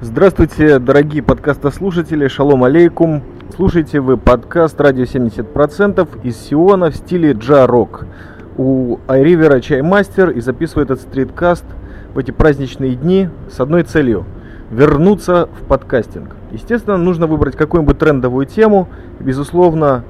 Здравствуйте, дорогие подкастослушатели, шалом алейкум. Слушайте вы подкаст «Радио 70%» из Сиона в стиле джа-рок. У Айривера чаймастер и записывает этот стриткаст в эти праздничные дни с одной целью – вернуться в подкастинг. Естественно, нужно выбрать какую-нибудь трендовую тему. Безусловно,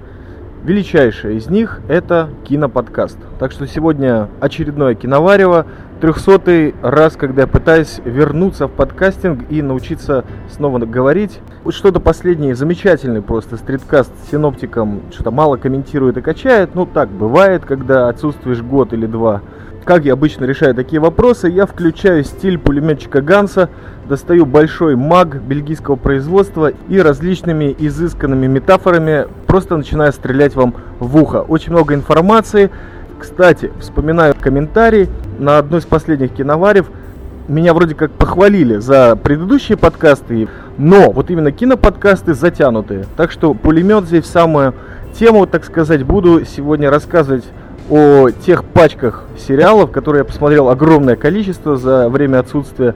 величайшая из них – это киноподкаст. Так что сегодня очередное киноварево – трехсотый раз, когда я пытаюсь вернуться в подкастинг и научиться снова говорить. Вот что-то последнее, замечательный просто стриткаст с синоптиком, что-то мало комментирует и качает. Ну так бывает, когда отсутствуешь год или два. Как я обычно решаю такие вопросы, я включаю стиль пулеметчика Ганса, достаю большой маг бельгийского производства и различными изысканными метафорами просто начинаю стрелять вам в ухо. Очень много информации, кстати, вспоминаю комментарий на одной из последних киноварев. Меня вроде как похвалили за предыдущие подкасты, но вот именно киноподкасты затянутые. Так что пулемет здесь в самую тему, так сказать, буду сегодня рассказывать о тех пачках сериалов, которые я посмотрел огромное количество за время отсутствия.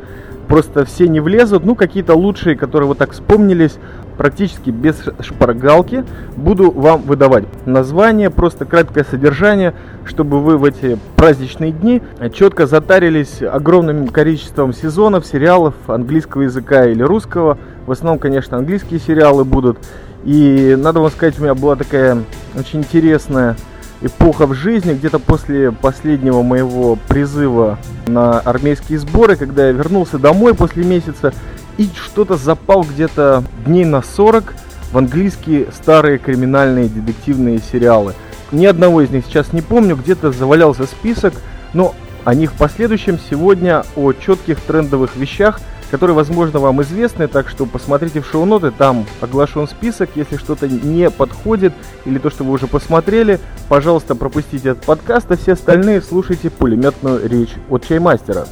Просто все не влезут, ну какие-то лучшие, которые вот так вспомнились практически без шпаргалки буду вам выдавать название, просто краткое содержание, чтобы вы в эти праздничные дни четко затарились огромным количеством сезонов, сериалов английского языка или русского. В основном, конечно, английские сериалы будут. И надо вам сказать, у меня была такая очень интересная эпоха в жизни, где-то после последнего моего призыва на армейские сборы, когда я вернулся домой после месяца, и что-то запал где-то дней на 40 в английские старые криминальные детективные сериалы. Ни одного из них сейчас не помню, где-то завалялся список, но о них в последующем сегодня о четких трендовых вещах, которые, возможно, вам известны, так что посмотрите в шоу-ноты, там оглашен список, если что-то не подходит или то, что вы уже посмотрели, пожалуйста, пропустите этот подкаст, а все остальные слушайте пулеметную речь от Чаймастера.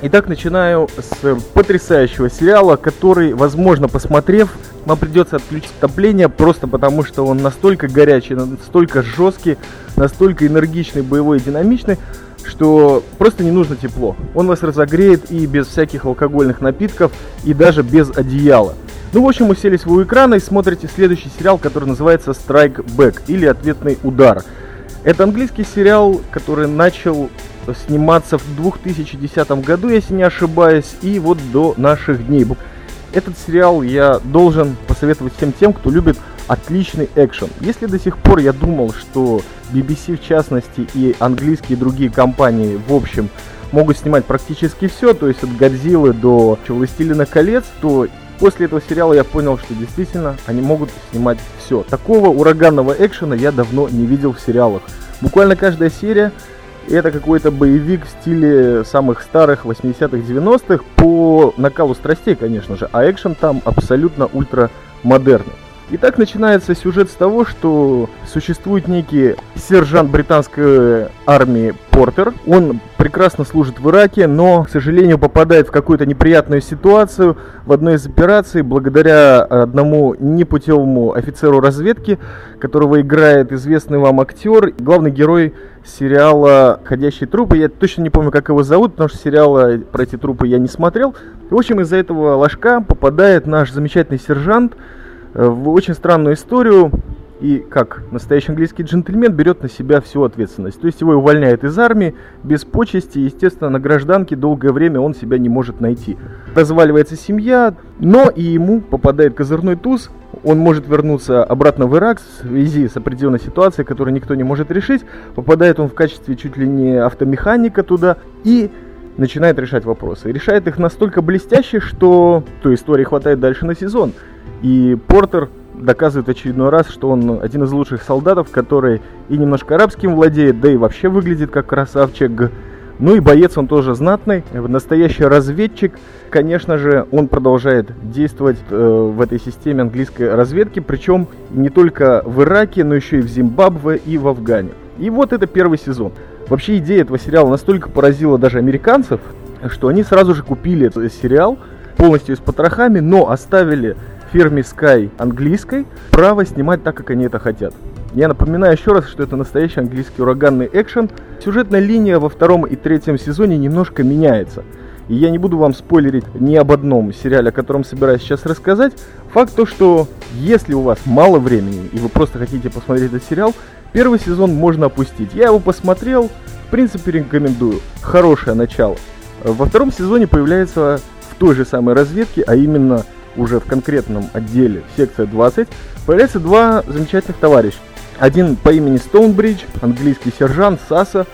Итак, начинаю с потрясающего сериала, который, возможно, посмотрев, вам придется отключить отопление, просто потому что он настолько горячий, настолько жесткий, настолько энергичный, боевой и динамичный, что просто не нужно тепло. Он вас разогреет и без всяких алкогольных напитков, и даже без одеяла. Ну, в общем, мы сели у экрана и смотрите следующий сериал, который называется Strike Back или Ответный удар. Это английский сериал, который начал сниматься в 2010 году, если не ошибаюсь, и вот до наших дней. Этот сериал я должен посоветовать всем тем, кто любит отличный экшен. Если до сих пор я думал, что BBC в частности и английские и другие компании в общем могут снимать практически все, то есть от Годзиллы до Властелина колец, то после этого сериала я понял, что действительно они могут снимать все. Такого ураганного экшена я давно не видел в сериалах. Буквально каждая серия это какой-то боевик в стиле самых старых 80-х, 90-х по накалу страстей, конечно же, а экшен там абсолютно ультра модерный. Итак, начинается сюжет с того, что существует некий сержант британской армии Портер. Он прекрасно служит в Ираке, но, к сожалению, попадает в какую-то неприятную ситуацию в одной из операций благодаря одному непутевому офицеру разведки, которого играет известный вам актер, главный герой сериала «Ходящие трупы». Я точно не помню, как его зовут, потому что сериала про эти трупы я не смотрел. В общем, из-за этого ложка попадает наш замечательный сержант в очень странную историю и, как настоящий английский джентльмен, берет на себя всю ответственность. То есть его увольняют из армии без почести, естественно, на гражданке долгое время он себя не может найти. Разваливается семья, но и ему попадает козырной туз, он может вернуться обратно в Ирак в связи с определенной ситуацией, которую никто не может решить. Попадает он в качестве чуть ли не автомеханика туда и начинает решать вопросы. И решает их настолько блестяще, что той истории хватает дальше на сезон. И Портер доказывает очередной раз, что он один из лучших солдатов, который и немножко арабским владеет, да и вообще выглядит как красавчик. Ну и боец он тоже знатный, настоящий разведчик. Конечно же, он продолжает действовать э, в этой системе английской разведки, причем не только в Ираке, но еще и в Зимбабве и в Афгане. И вот это первый сезон. Вообще идея этого сериала настолько поразила даже американцев, что они сразу же купили этот сериал полностью с потрохами, но оставили фирме Sky английской право снимать так, как они это хотят. Я напоминаю еще раз, что это настоящий английский ураганный экшен. Сюжетная линия во втором и третьем сезоне немножко меняется. И я не буду вам спойлерить ни об одном сериале, о котором собираюсь сейчас рассказать. Факт то, что если у вас мало времени и вы просто хотите посмотреть этот сериал, первый сезон можно опустить. Я его посмотрел, в принципе рекомендую. Хорошее начало. Во втором сезоне появляется в той же самой разведке, а именно уже в конкретном отделе, секция 20, появляются два замечательных товарища. Один по имени Стоунбридж, английский сержант Саса,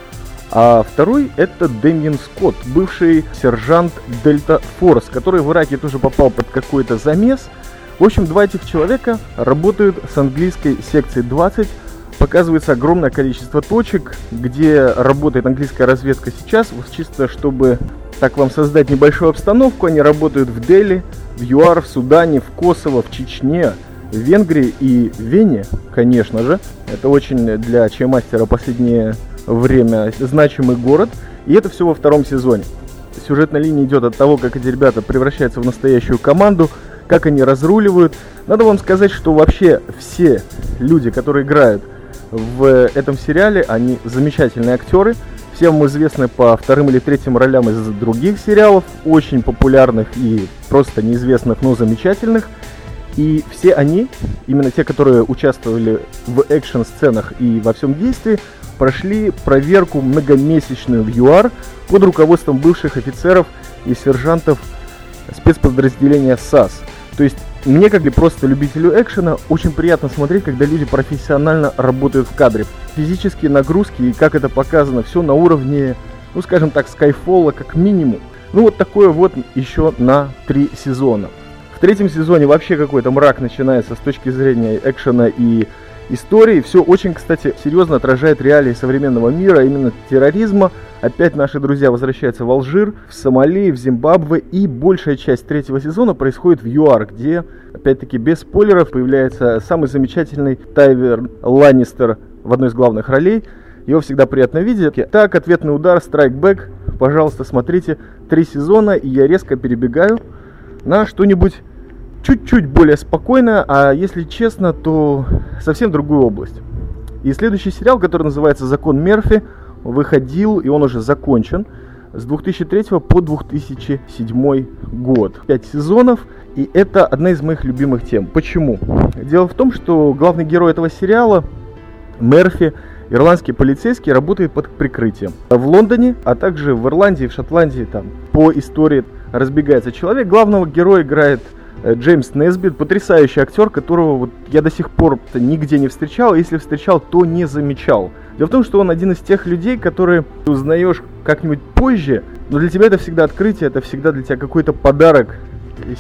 а второй это Дэмиен Скотт, бывший сержант Дельта Форс, который в Ираке тоже попал под какой-то замес. В общем, два этих человека работают с английской секцией 20. Показывается огромное количество точек, где работает английская разведка сейчас, вот чисто чтобы так вам создать небольшую обстановку. Они работают в Дели, в ЮАР, в Судане, в Косово, в Чечне, в Венгрии и Вене, конечно же. Это очень для чаймастера последнее время значимый город. И это все во втором сезоне. Сюжетная линия идет от того, как эти ребята превращаются в настоящую команду, как они разруливают. Надо вам сказать, что вообще все люди, которые играют в этом сериале, они замечательные актеры. Всем известны по вторым или третьим ролям из других сериалов, очень популярных и просто неизвестных, но замечательных. И все они, именно те, которые участвовали в экшн-сценах и во всем действии, прошли проверку многомесячную в ЮАР под руководством бывших офицеров и сержантов спецподразделения САС. То есть мне, как и просто любителю экшена, очень приятно смотреть, когда люди профессионально работают в кадре. Физические нагрузки и как это показано, все на уровне, ну скажем так, скайфола как минимум. Ну вот такое вот еще на три сезона. В третьем сезоне вообще какой-то мрак начинается с точки зрения экшена и истории. Все очень, кстати, серьезно отражает реалии современного мира, именно терроризма. Опять наши друзья возвращаются в Алжир, в Сомали, в Зимбабве. И большая часть третьего сезона происходит в ЮАР, где, опять-таки, без спойлеров, появляется самый замечательный Тайвер Ланнистер в одной из главных ролей. Его всегда приятно видеть. Так, ответный удар, страйкбэк. Пожалуйста, смотрите. Три сезона, и я резко перебегаю на что-нибудь чуть-чуть более спокойно, а если честно, то совсем другую область. И следующий сериал, который называется «Закон Мерфи», выходил, и он уже закончен, с 2003 по 2007 год. Пять сезонов, и это одна из моих любимых тем. Почему? Дело в том, что главный герой этого сериала, Мерфи, ирландский полицейский, работает под прикрытием. В Лондоне, а также в Ирландии, в Шотландии, там, по истории разбегается человек. Главного героя играет Джеймс Несбит, потрясающий актер, которого вот я до сих пор нигде не встречал, если встречал, то не замечал. Дело в том, что он один из тех людей, которые узнаешь как-нибудь позже, но для тебя это всегда открытие, это всегда для тебя какой-то подарок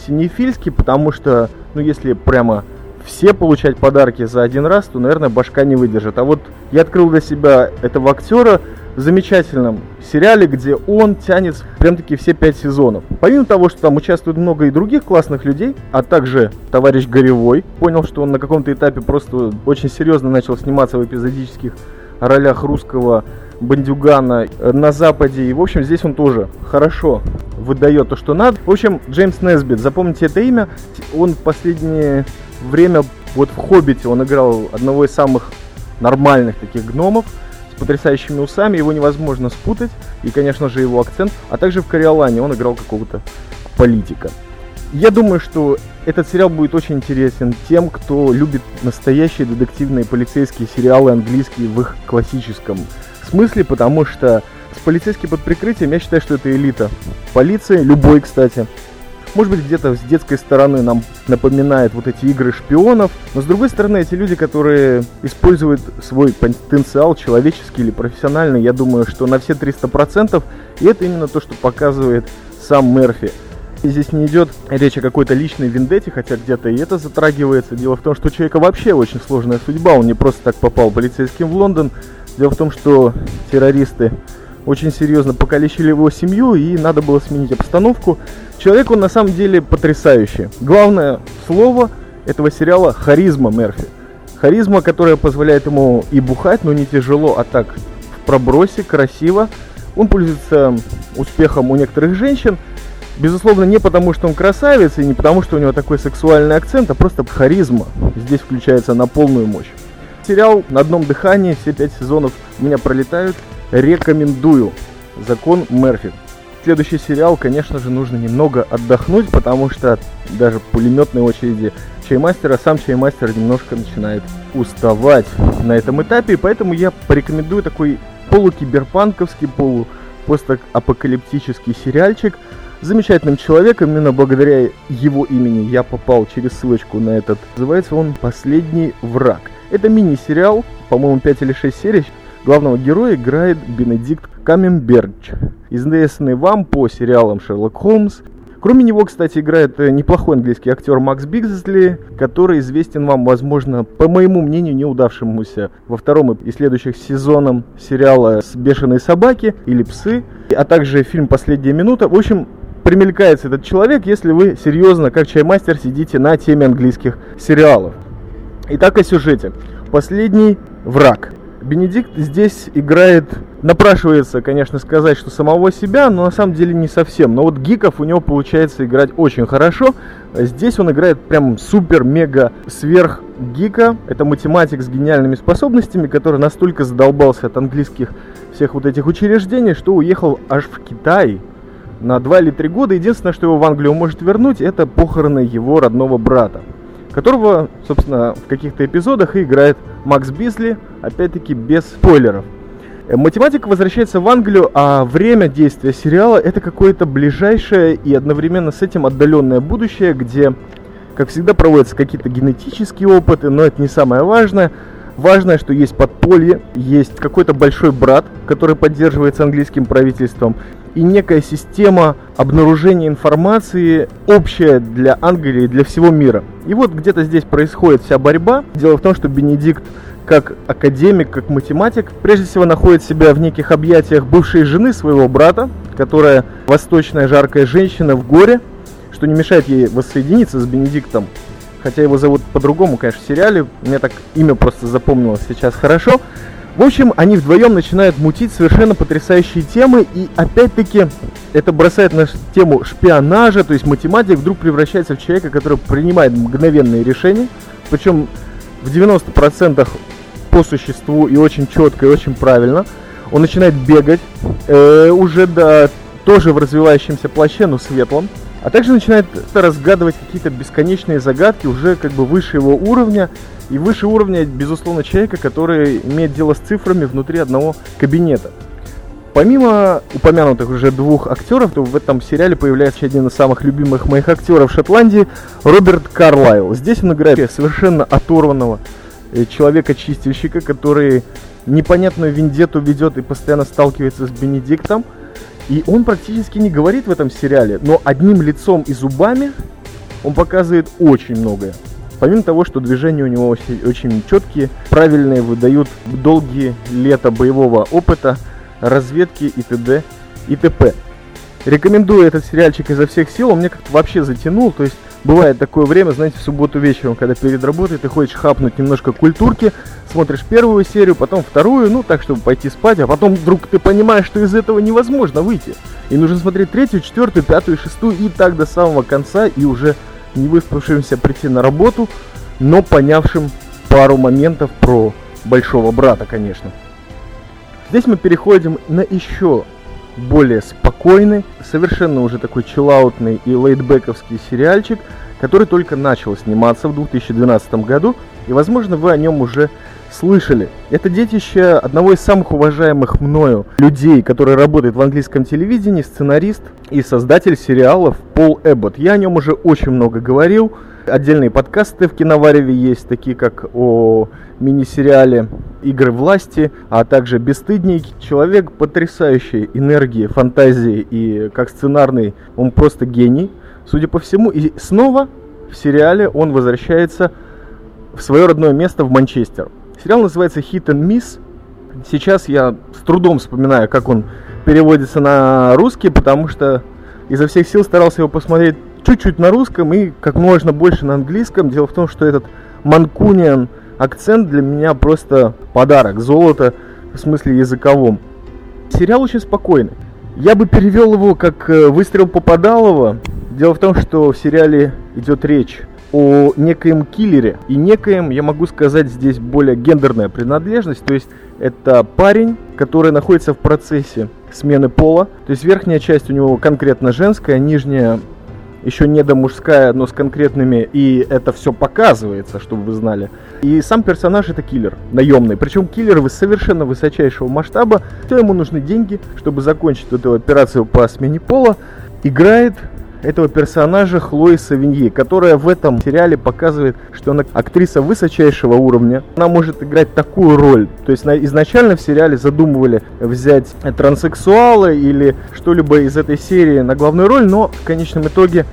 синефильский, потому что, ну, если прямо все получать подарки за один раз, то, наверное, башка не выдержит. А вот я открыл для себя этого актера, замечательном сериале, где он тянет прям-таки все пять сезонов. Помимо того, что там участвует много и других классных людей, а также товарищ Горевой, понял, что он на каком-то этапе просто очень серьезно начал сниматься в эпизодических ролях русского бандюгана на Западе. И, в общем, здесь он тоже хорошо выдает то, что надо. В общем, Джеймс Несбит, запомните это имя. Он в последнее время, вот в «Хоббите» он играл одного из самых нормальных таких гномов с потрясающими усами, его невозможно спутать, и, конечно же, его акцент, а также в Кориолане он играл какого-то политика. Я думаю, что этот сериал будет очень интересен тем, кто любит настоящие детективные полицейские сериалы английские в их классическом смысле, потому что с полицейским под прикрытием я считаю, что это элита полиции, любой, кстати, может быть, где-то с детской стороны нам напоминает вот эти игры шпионов, но с другой стороны, эти люди, которые используют свой потенциал человеческий или профессиональный, я думаю, что на все 300%, и это именно то, что показывает сам Мерфи. И здесь не идет речь о какой-то личной вендете, хотя где-то и это затрагивается. Дело в том, что у человека вообще очень сложная судьба, он не просто так попал полицейским в Лондон. Дело в том, что террористы очень серьезно покалечили его семью, и надо было сменить обстановку. Человек он на самом деле потрясающий. Главное слово этого сериала – харизма Мерфи. Харизма, которая позволяет ему и бухать, но не тяжело, а так в пробросе, красиво. Он пользуется успехом у некоторых женщин, Безусловно, не потому, что он красавец, и не потому, что у него такой сексуальный акцент, а просто харизма здесь включается на полную мощь. Сериал на одном дыхании, все пять сезонов у меня пролетают. Рекомендую. Закон Мерфи. Следующий сериал, конечно же, нужно немного отдохнуть, потому что даже пулеметной очереди чаймастера, сам чаймастер немножко начинает уставать на этом этапе, поэтому я порекомендую такой полукиберпанковский, полупостапокалиптический сериальчик замечательным человеком, именно благодаря его имени я попал через ссылочку на этот. Называется он «Последний враг». Это мини-сериал, по-моему, 5 или 6 серий. Главного героя играет Бенедикт Камемберч, известный вам по сериалам «Шерлок Холмс», Кроме него, кстати, играет э, неплохой английский актер Макс Бигзли, который известен вам, возможно, по моему мнению, неудавшемуся во втором и следующих сезонам сериала «Бешеные собаки» или «Псы», а также фильм «Последняя минута». В общем, примелькается этот человек, если вы серьезно, как чаймастер, сидите на теме английских сериалов. Итак, о сюжете. Последний враг. Бенедикт здесь играет, напрашивается, конечно, сказать, что самого себя, но на самом деле не совсем. Но вот гиков у него получается играть очень хорошо. Здесь он играет прям супер-мега сверх гика. Это математик с гениальными способностями, который настолько задолбался от английских всех вот этих учреждений, что уехал аж в Китай на 2 или 3 года. Единственное, что его в Англию может вернуть, это похороны его родного брата которого, собственно, в каких-то эпизодах и играет Макс Бизли, опять-таки без спойлеров. Э, математика возвращается в Англию, а время действия сериала это какое-то ближайшее и одновременно с этим отдаленное будущее, где, как всегда, проводятся какие-то генетические опыты, но это не самое важное. Важное, что есть подполье, есть какой-то большой брат, который поддерживается английским правительством, и некая система обнаружения информации общая для Англии и для всего мира. И вот где-то здесь происходит вся борьба. Дело в том, что Бенедикт как академик, как математик, прежде всего находит себя в неких объятиях бывшей жены своего брата, которая восточная жаркая женщина в горе, что не мешает ей воссоединиться с Бенедиктом. Хотя его зовут по-другому, конечно, в сериале. Мне так имя просто запомнилось сейчас хорошо. В общем, они вдвоем начинают мутить совершенно потрясающие темы, и опять-таки это бросает на тему шпионажа, то есть математик вдруг превращается в человека, который принимает мгновенные решения, причем в 90% по существу и очень четко, и очень правильно. Он начинает бегать, э, уже да, тоже в развивающемся плаще, но светлом, а также начинает разгадывать какие-то бесконечные загадки уже как бы выше его уровня, и выше уровня, безусловно, человека, который имеет дело с цифрами внутри одного кабинета. Помимо упомянутых уже двух актеров, то в этом сериале появляется один из самых любимых моих актеров Шотландии, Роберт Карлайл. Здесь он играет совершенно оторванного э, человека-чистильщика, который непонятную вендету ведет и постоянно сталкивается с Бенедиктом. И он практически не говорит в этом сериале, но одним лицом и зубами он показывает очень многое. Помимо того, что движения у него очень, четкие, правильные, выдают долгие лета боевого опыта, разведки и т.д. и т.п. Рекомендую этот сериальчик изо всех сил, он мне как-то вообще затянул, то есть бывает такое время, знаете, в субботу вечером, когда перед работой ты хочешь хапнуть немножко культурки, смотришь первую серию, потом вторую, ну так, чтобы пойти спать, а потом вдруг ты понимаешь, что из этого невозможно выйти. И нужно смотреть третью, четвертую, пятую, шестую и так до самого конца, и уже не выспавшимся прийти на работу, но понявшим пару моментов про большого брата, конечно. Здесь мы переходим на еще более спокойный, совершенно уже такой чиллаутный и лейтбековский сериальчик, который только начал сниматься в 2012 году, и, возможно, вы о нем уже слышали. Это детище одного из самых уважаемых мною людей, который работает в английском телевидении, сценарист и создатель сериалов Пол Эббот. Я о нем уже очень много говорил. Отдельные подкасты в Киновареве есть, такие как о мини-сериале «Игры власти», а также «Бесстыдник». Человек потрясающей энергии, фантазии и как сценарный он просто гений, судя по всему. И снова в сериале он возвращается в свое родное место в Манчестер. Сериал называется Hit and Miss. Сейчас я с трудом вспоминаю, как он переводится на русский, потому что изо всех сил старался его посмотреть чуть-чуть на русском и как можно больше на английском. Дело в том, что этот манкуниан акцент для меня просто подарок, золото в смысле языковом. Сериал очень спокойный. Я бы перевел его как э, «Выстрел Попадалова». Дело в том, что в сериале идет речь о некоем киллере. И некоем, я могу сказать, здесь более гендерная принадлежность. То есть это парень, который находится в процессе смены пола. То есть верхняя часть у него конкретно женская, нижняя еще не до мужская, но с конкретными, и это все показывается, чтобы вы знали. И сам персонаж это киллер, наемный. Причем киллер совершенно высочайшего масштаба. Все ему нужны деньги, чтобы закончить эту операцию по смене пола. Играет этого персонажа Хлои Савиньи, которая в этом сериале показывает, что она актриса высочайшего уровня. Она может играть такую роль. То есть изначально в сериале задумывали взять транссексуала или что-либо из этой серии на главную роль, но в конечном итоге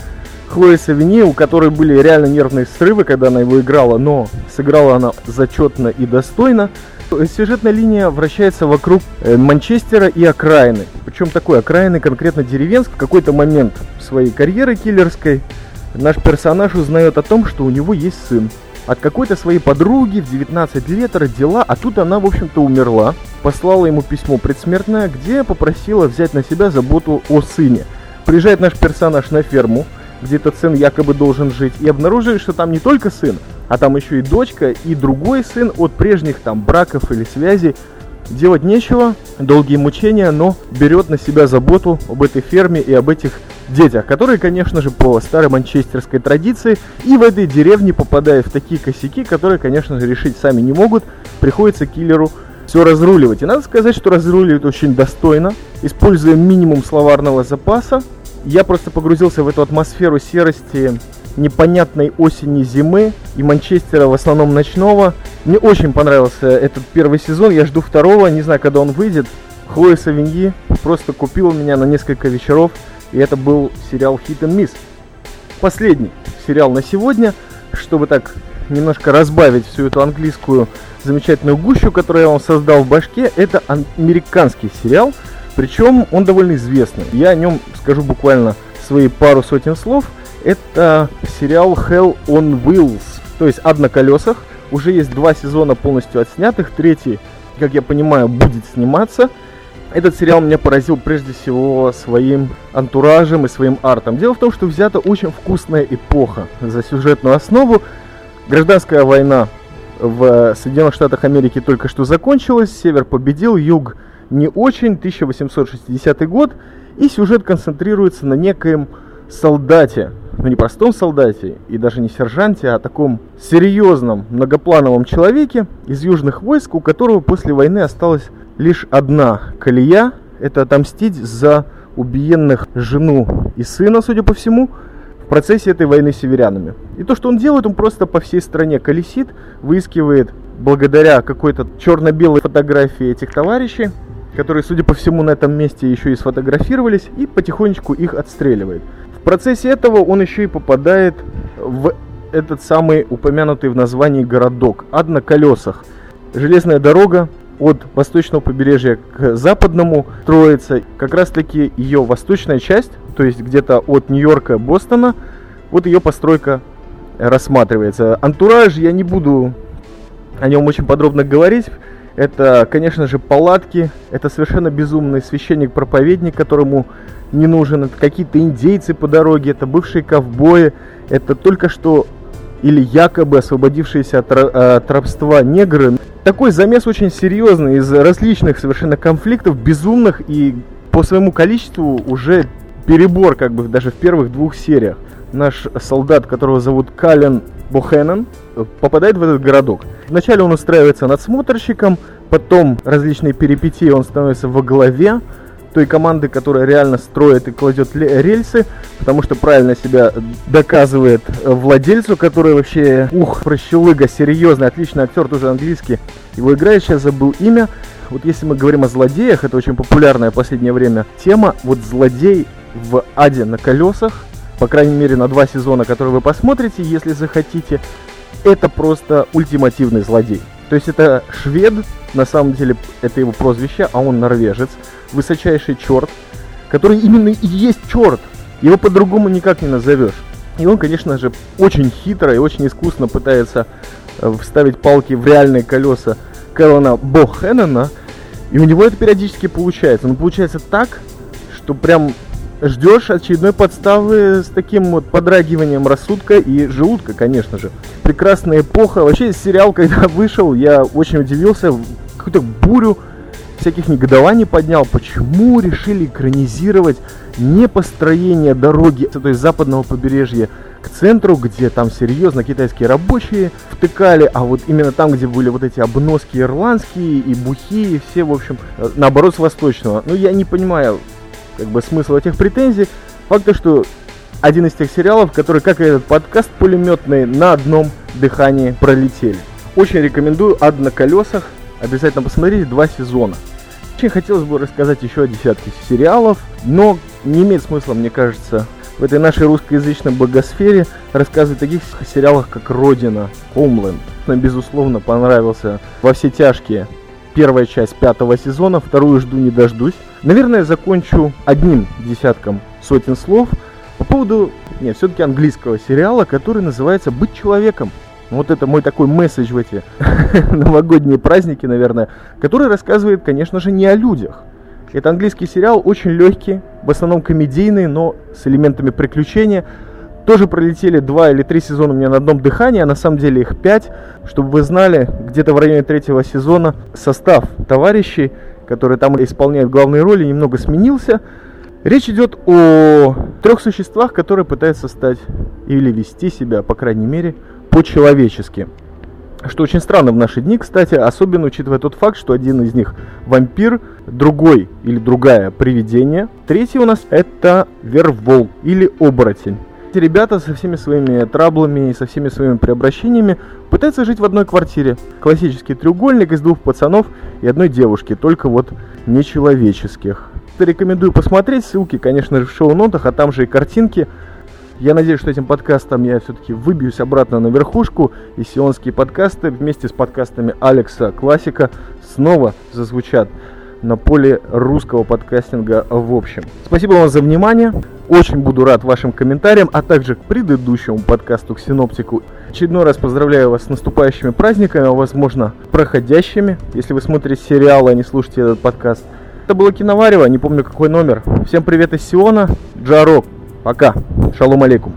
Хлои Савини, у которой были реально нервные срывы, когда она его играла, но сыграла она зачетно и достойно. Сюжетная линия вращается вокруг э, Манчестера и окраины. Причем такой окраины конкретно деревенск. В какой-то момент своей карьеры киллерской наш персонаж узнает о том, что у него есть сын. От какой-то своей подруги в 19 лет родила, а тут она, в общем-то, умерла. Послала ему письмо предсмертное, где попросила взять на себя заботу о сыне. Приезжает наш персонаж на ферму, где этот сын якобы должен жить, и обнаруживает, что там не только сын, а там еще и дочка, и другой сын от прежних там браков или связей. Делать нечего, долгие мучения, но берет на себя заботу об этой ферме и об этих детях, которые, конечно же, по старой манчестерской традиции и в этой деревне попадают в такие косяки, которые, конечно же, решить сами не могут, приходится киллеру все разруливать. И надо сказать, что разруливает очень достойно, используя минимум словарного запаса, я просто погрузился в эту атмосферу серости непонятной осени зимы и Манчестера в основном ночного. Мне очень понравился этот первый сезон, я жду второго, не знаю, когда он выйдет. Хлоя Савиньи просто купила меня на несколько вечеров, и это был сериал Hit and Miss. Последний сериал на сегодня, чтобы так немножко разбавить всю эту английскую замечательную гущу, которую я вам создал в башке, это американский сериал – причем он довольно известный. Я о нем скажу буквально свои пару сотен слов. Это сериал Hell on Wheels, то есть ад на колесах. Уже есть два сезона полностью отснятых. Третий, как я понимаю, будет сниматься. Этот сериал меня поразил прежде всего своим антуражем и своим артом. Дело в том, что взята очень вкусная эпоха за сюжетную основу. Гражданская война в Соединенных Штатах Америки только что закончилась. Север победил, юг не очень, 1860 год, и сюжет концентрируется на некоем солдате, ну не простом солдате и даже не сержанте, а таком серьезном многоплановом человеке из южных войск, у которого после войны осталась лишь одна колея, это отомстить за убиенных жену и сына, судя по всему, в процессе этой войны с северянами. И то, что он делает, он просто по всей стране колесит, выискивает благодаря какой-то черно-белой фотографии этих товарищей, которые, судя по всему, на этом месте еще и сфотографировались, и потихонечку их отстреливает. В процессе этого он еще и попадает в этот самый упомянутый в названии городок, ад на колесах. Железная дорога от восточного побережья к западному строится как раз таки ее восточная часть, то есть где-то от Нью-Йорка, Бостона, вот ее постройка рассматривается. Антураж я не буду о нем очень подробно говорить, это, конечно же, палатки, это совершенно безумный священник-проповедник, которому не нужен, это какие-то индейцы по дороге, это бывшие ковбои, это только что или якобы освободившиеся от, от рабства негры. Такой замес очень серьезный из различных совершенно конфликтов, безумных и по своему количеству уже перебор как бы даже в первых двух сериях. Наш солдат, которого зовут Кален Бохенен, попадает в этот городок. Вначале он устраивается надсмотрщиком, потом различные перипетии он становится во главе той команды, которая реально строит и кладет рельсы, потому что правильно себя доказывает владельцу, который вообще, ух, прощелыга, серьезный, отличный актер, тоже английский. Его играет, сейчас забыл имя. Вот если мы говорим о злодеях, это очень популярная в последнее время тема, вот злодей в аде на колесах, по крайней мере на два сезона, которые вы посмотрите, если захотите, это просто ультимативный злодей. То есть это швед, на самом деле это его прозвище, а он норвежец, высочайший черт, который именно и есть черт. Его по-другому никак не назовешь. И он, конечно же, очень хитро и очень искусно пытается э, вставить палки в реальные колеса Кэллона Бохеннона. И у него это периодически получается. Но получается так, что прям ждешь очередной подставы с таким вот подрагиванием рассудка и желудка, конечно же. Прекрасная эпоха. Вообще сериал, когда вышел, я очень удивился. Какую-то бурю всяких негодований поднял, почему решили экранизировать не построение дороги, то есть западного побережья к центру, где там серьезно китайские рабочие втыкали, а вот именно там, где были вот эти обноски ирландские и бухи, все, в общем, э, наоборот, с восточного. Ну, я не понимаю, как бы, смысл этих претензий. Факт то, что один из тех сериалов, которые, как и этот подкаст пулеметный, на одном дыхании пролетели. Очень рекомендую «Ад на колесах». Обязательно посмотрите два сезона. Очень хотелось бы рассказать еще о десятке сериалов, но не имеет смысла, мне кажется, в этой нашей русскоязычной благосфере рассказывать о таких сериалах, как «Родина», «Homeland». Нам, безусловно, понравился «Во все тяжкие» первая часть пятого сезона, вторую жду не дождусь. Наверное, закончу одним десятком сотен слов по поводу, нет, все-таки английского сериала, который называется «Быть человеком». Вот это мой такой месседж в эти новогодние праздники, наверное, который рассказывает, конечно же, не о людях. Это английский сериал, очень легкий, в основном комедийный, но с элементами приключения. Тоже пролетели два или три сезона у меня на одном дыхании, а на самом деле их пять. Чтобы вы знали, где-то в районе третьего сезона состав товарищей, которые там исполняют главные роли, немного сменился. Речь идет о трех существах, которые пытаются стать или вести себя, по крайней мере, по-человечески. Что очень странно в наши дни, кстати, особенно учитывая тот факт, что один из них вампир, другой или другая привидение, третий у нас это вервол или оборотень. Эти ребята со всеми своими траблами и со всеми своими преобращениями пытаются жить в одной квартире. Классический треугольник из двух пацанов и одной девушки, только вот нечеловеческих. Рекомендую посмотреть, ссылки, конечно же, в шоу-нотах, а там же и картинки – я надеюсь, что этим подкастом я все-таки выбьюсь обратно на верхушку, и сионские подкасты вместе с подкастами Алекса Классика снова зазвучат на поле русского подкастинга в общем. Спасибо вам за внимание. Очень буду рад вашим комментариям, а также к предыдущему подкасту, к синоптику. Очередной раз поздравляю вас с наступающими праздниками, а возможно проходящими, если вы смотрите сериалы, а не слушаете этот подкаст. Это было Киноварево, не помню какой номер. Всем привет из Сиона, Джарок. Пока. Шалом алейкум.